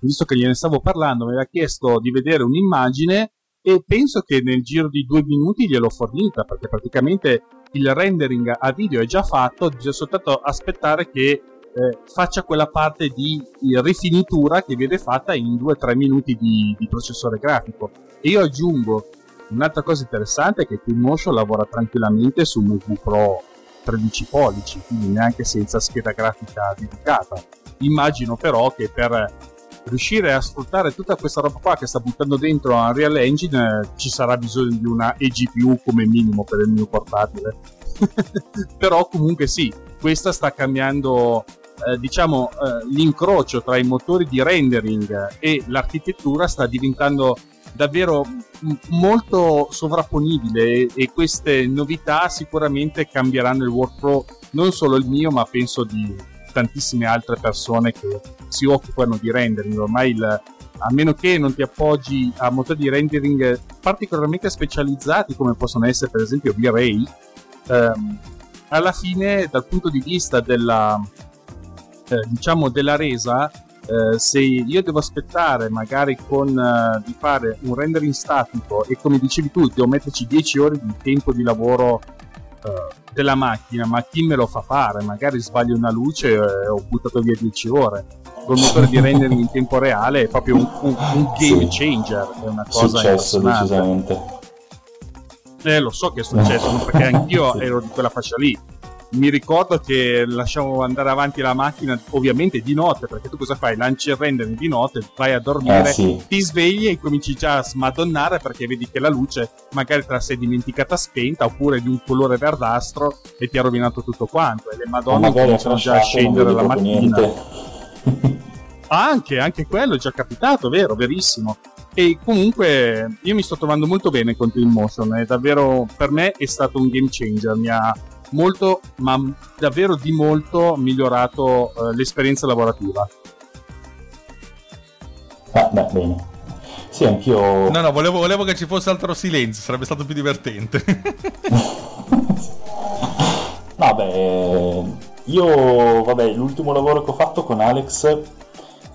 visto che gliene stavo parlando, mi aveva chiesto di vedere un'immagine e penso che nel giro di due minuti gliel'ho fornita perché praticamente il rendering a video è già fatto, bisogna soltanto aspettare che eh, faccia quella parte di rifinitura che viene fatta in 2-3 minuti di, di, processore grafico. E io aggiungo un'altra cosa interessante che Twinmotion lavora tranquillamente su MV Pro 13 pollici, quindi neanche senza scheda grafica dedicata. Immagino però che per riuscire a sfruttare tutta questa roba qua che sta buttando dentro Unreal Engine eh, ci sarà bisogno di una eGPU come minimo per il mio portatile. però comunque sì, questa sta cambiando eh, diciamo eh, l'incrocio tra i motori di rendering e l'architettura sta diventando davvero molto sovrapponibile e, queste novità sicuramente cambieranno il workflow non solo il mio ma penso di tantissime altre persone che si occupano di rendering. Ormai il, a meno che non ti appoggi a motori di rendering particolarmente specializzati come possono essere per esempio V-Ray ehm, alla fine dal punto di vista della eh, diciamo della resa eh, se io devo aspettare magari con uh, di fare un rendering statico e come dicevi tu devo metterci 10 ore di tempo di lavoro uh, della macchina ma chi me lo fa fare? Magari sbaglio una luce e ho buttato via 10 ore. Con il motore di rendering in tempo reale è proprio un, un, un game changer è una cosa successo decisamente. Eh, lo so che è successo perché anch'io ero di quella fascia lì mi ricordo che lasciamo andare avanti la macchina ovviamente di notte perché tu cosa fai? lanci il render di notte vai a dormire eh, sì. ti svegli e cominci già a smadonnare perché vedi che la luce magari te la sei dimenticata spenta oppure di un colore verdastro e ti ha rovinato tutto quanto e le madonne cominciano già a scendere la mattina anche, anche quello è già capitato vero, verissimo e comunque io mi sto trovando molto bene con Twinmotion è davvero per me è stato un game changer mi ha molto, ma davvero di molto migliorato eh, l'esperienza lavorativa. Ah, beh, bene. Sì, anch'io. No, no, volevo, volevo che ci fosse altro silenzio, sarebbe stato più divertente. no, beh, io, vabbè, l'ultimo lavoro che ho fatto con Alex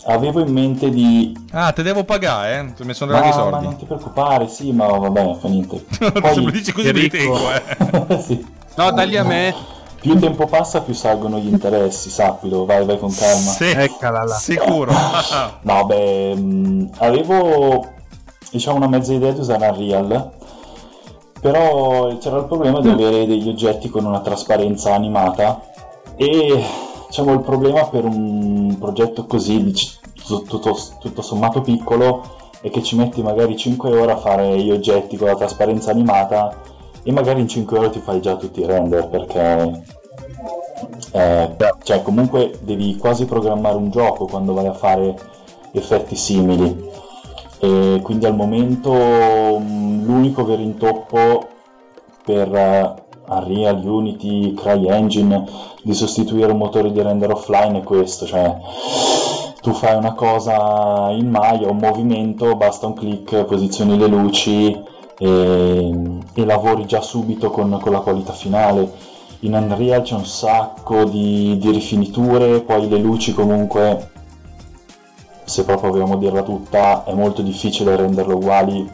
avevo in mente di... Ah, te devo pagare, eh? Mi sono dati i soldi. Ma non ti preoccupare, sì, ma vabbè, fa niente. Poi... Se lo dici così mi tengo, eh. sì. No, dagli a me. Più tempo passa, più salgono gli interessi, sappilo, vai, vai con calma. Sì, Eccola là. Sicuro. no, beh, mh, avevo, diciamo, una mezza idea di usare Unreal, però c'era il problema di avere degli oggetti con una trasparenza animata e, diciamo, il problema per un progetto così, tutto, tutto, tutto sommato piccolo, è che ci metti magari 5 ore a fare gli oggetti con la trasparenza animata e magari in 5 ore ti fai già tutti i render perché eh, cioè comunque devi quasi programmare un gioco quando vai a fare effetti simili. E quindi al momento mm, l'unico vero intoppo per uh, Unreal, Unity, CryEngine di sostituire un motore di render offline è questo cioè tu fai una cosa in Maya, un movimento, basta un clic, posizioni le luci e, e lavori già subito con, con, la qualità finale. In Unreal c'è un sacco di, di rifiniture, poi le luci comunque, se proprio vogliamo dirla tutta, è molto difficile renderle uguali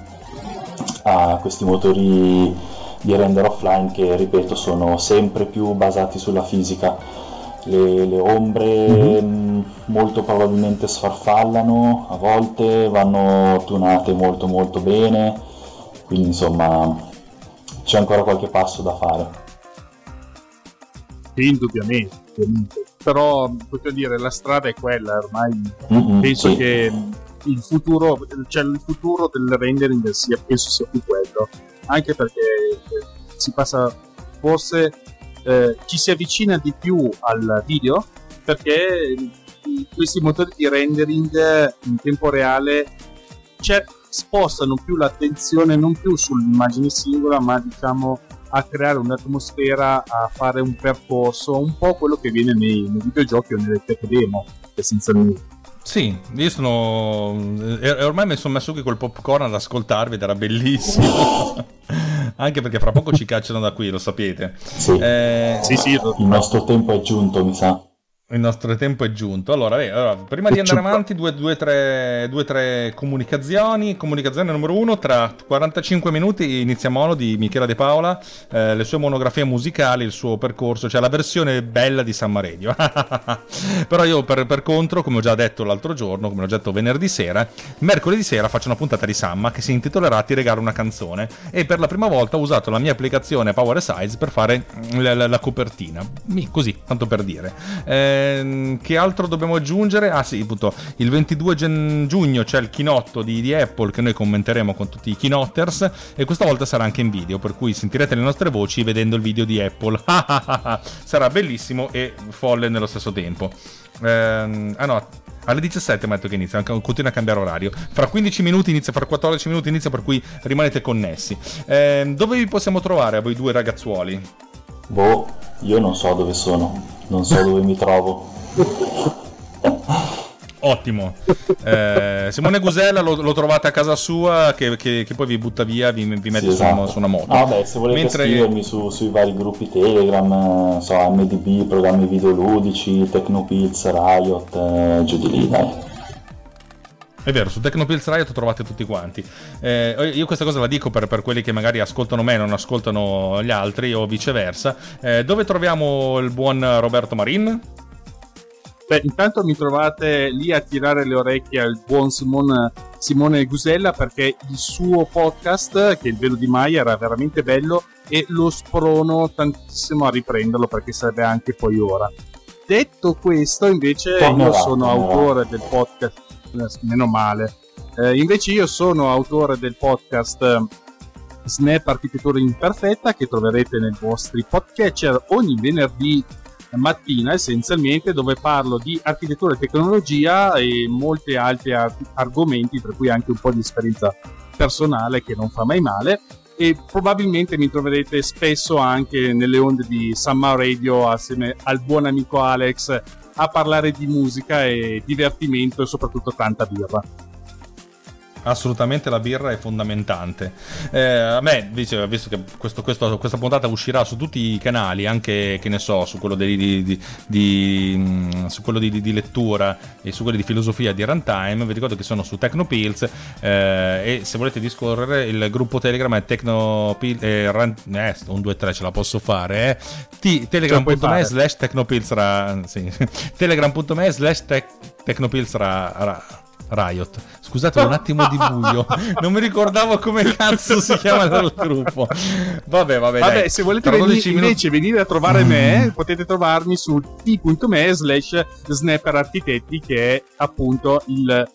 a questi motori di render offline che, ripeto, sono sempre più basati sulla fisica. Le, le ombre mm-hmm. molto probabilmente sfarfallano, a volte vanno tunate molto molto bene quindi insomma c'è ancora qualche passo da fare. Sì, indubbiamente, però potrei dire la strada è quella, ormai mm-hmm, penso sì. che il futuro, cioè il futuro del rendering sia, penso sia più quello, anche perché si passa forse eh, ci si avvicina di più al video perché questi motori di rendering in tempo reale c'è spostano più l'attenzione non più sull'immagine singola, ma diciamo a creare un'atmosfera, a fare un percorso, un po' quello che viene nei, nei videogiochi o nelle tech demo, essenzialmente. Sì, io sono. E ormai mi sono messo qui col popcorn ad ascoltarvi ed era bellissimo. Anche perché fra poco ci cacciano da qui, lo sapete. Sì, eh... sì, sì, il nostro tempo è giunto, mi sa. Il nostro tempo è giunto. Allora, beh, allora prima di andare avanti, due, due, tre, due, tre comunicazioni. Comunicazione numero uno: tra 45 minuti inizia Mono di Michela De Paola, eh, le sue monografie musicali, il suo percorso, cioè la versione bella di San Maredio. Però io, per, per, contro, come ho già detto l'altro giorno, come ho già detto venerdì sera, mercoledì sera faccio una puntata di Samma che si intitolerà Ti regalo una canzone. E per la prima volta ho usato la mia applicazione Power Size per fare la, la, la copertina. Così, tanto per dire. Eh, Ehm, che altro dobbiamo aggiungere? Ah sì, appunto, il 22 gen- giugno c'è il chinotto di, di, Apple che noi commenteremo con tutti i kinotters e questa volta sarà anche in video, per cui sentirete le nostre voci vedendo il video di Apple. sarà bellissimo e folle nello stesso tempo. Ehm, ah no, alle 17 mi ha detto che inizia, continua a cambiare orario. Fra 15 minuti inizia, fra 14 minuti inizia, per cui rimanete connessi. Eh, dove vi possiamo trovare a voi due ragazzuoli? Boh, io non so dove sono non so dove mi trovo. Ottimo. Eh, Simone Gusella lo, lo, trovate a casa sua che, che, che, poi vi butta via, vi, vi mette sì, su, una, su, una, moto. Ah, beh, se volete Mentre... scrivermi su, sui vari gruppi Telegram, so, MDB, programmi videoludici, Tecnopilz, Riot, eh, giù di lì, dai. È vero, su Tecnopills Riot trovate tutti quanti. Eh, io questa cosa la dico per, per, quelli che magari ascoltano me e non ascoltano gli altri o viceversa. Eh, dove troviamo il buon Roberto Marin? Beh, intanto mi trovate lì a tirare le orecchie al buon Simone, Simone Gusella perché il suo podcast, che è il velo di Maia, era veramente bello e lo sprono tantissimo a riprenderlo perché sarebbe anche poi ora. Detto questo, invece, io sono autore del podcast meno male. Eh, invece io sono autore del podcast eh, Snap Architettura Imperfetta che troverete nei vostri podcatcher ogni venerdì mattina essenzialmente dove parlo di architettura e tecnologia e molti altri ar- argomenti per cui anche un po' di esperienza personale che non fa mai male e probabilmente mi troverete spesso anche nelle onde di Summer Radio assieme al buon amico Alex a parlare di musica e divertimento e soprattutto tanta birra. Assolutamente la birra è fondamentante. Eh, a me, visto che questo, questo, questa puntata uscirà su tutti i canali, anche che ne so, su quello di, di, di, mm, su quello di, lettura e su quelli di filosofia di Runtime, vi ricordo che sono su Tecnopills eh, e se volete discorrere il gruppo Telegram è Tecnopills, eh, Run, eh, un 2-3 ce la posso fare, eh. telegram.me slash Tecnopills sì. telegram.me slash Tecnopills Riot. Scusate un attimo di buio, non mi ricordavo come cazzo si chiama il gruppo. Vabbè, vabbè. Vabbè, dai. se volete venire, minuti... invece venire a trovare me, potete trovarmi su t.me slash snapper architetti, che è appunto il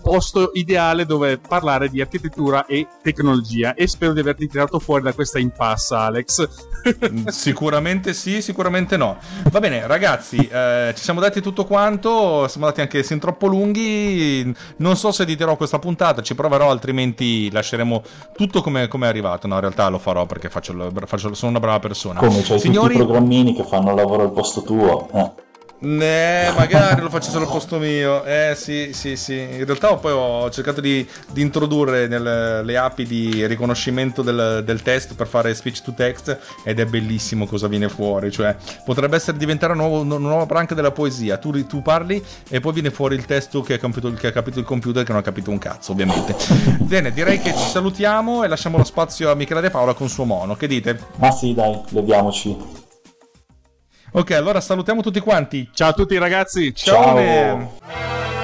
posto ideale dove parlare di architettura e tecnologia. E spero di averti tirato fuori da questa impasse Alex. Mm, sicuramente sì sicuramente no. Va bene ragazzi eh, ci siamo dati tutto quanto siamo andati anche sin troppo lunghi. Non so se editerò questa puntata ci proverò altrimenti lasceremo tutto come, come è arrivato. No in realtà lo farò perché faccio, faccio, sono una brava persona. Come c'hai Signori... tutti i programmini che fanno il lavoro al posto tuo eh. Eh, magari lo faccio solo al posto mio. Eh, sì, sì, sì. In realtà poi ho cercato di, di introdurre nelle api di riconoscimento del, del, test per fare speech to text ed è bellissimo cosa viene fuori. Cioè, potrebbe essere diventare una, nuova, una nuova branca della poesia. Tu, tu, parli e poi viene fuori il testo che ha, capito, che ha capito il computer che non ha capito un cazzo, ovviamente. Bene, direi che ci salutiamo e lasciamo lo spazio a Michele De Paola con suo mono. Che dite? Ah sì, dai, leviamoci. Ok, allora salutiamo tutti quanti. Ciao a tutti ragazzi. Ciao. Ciao.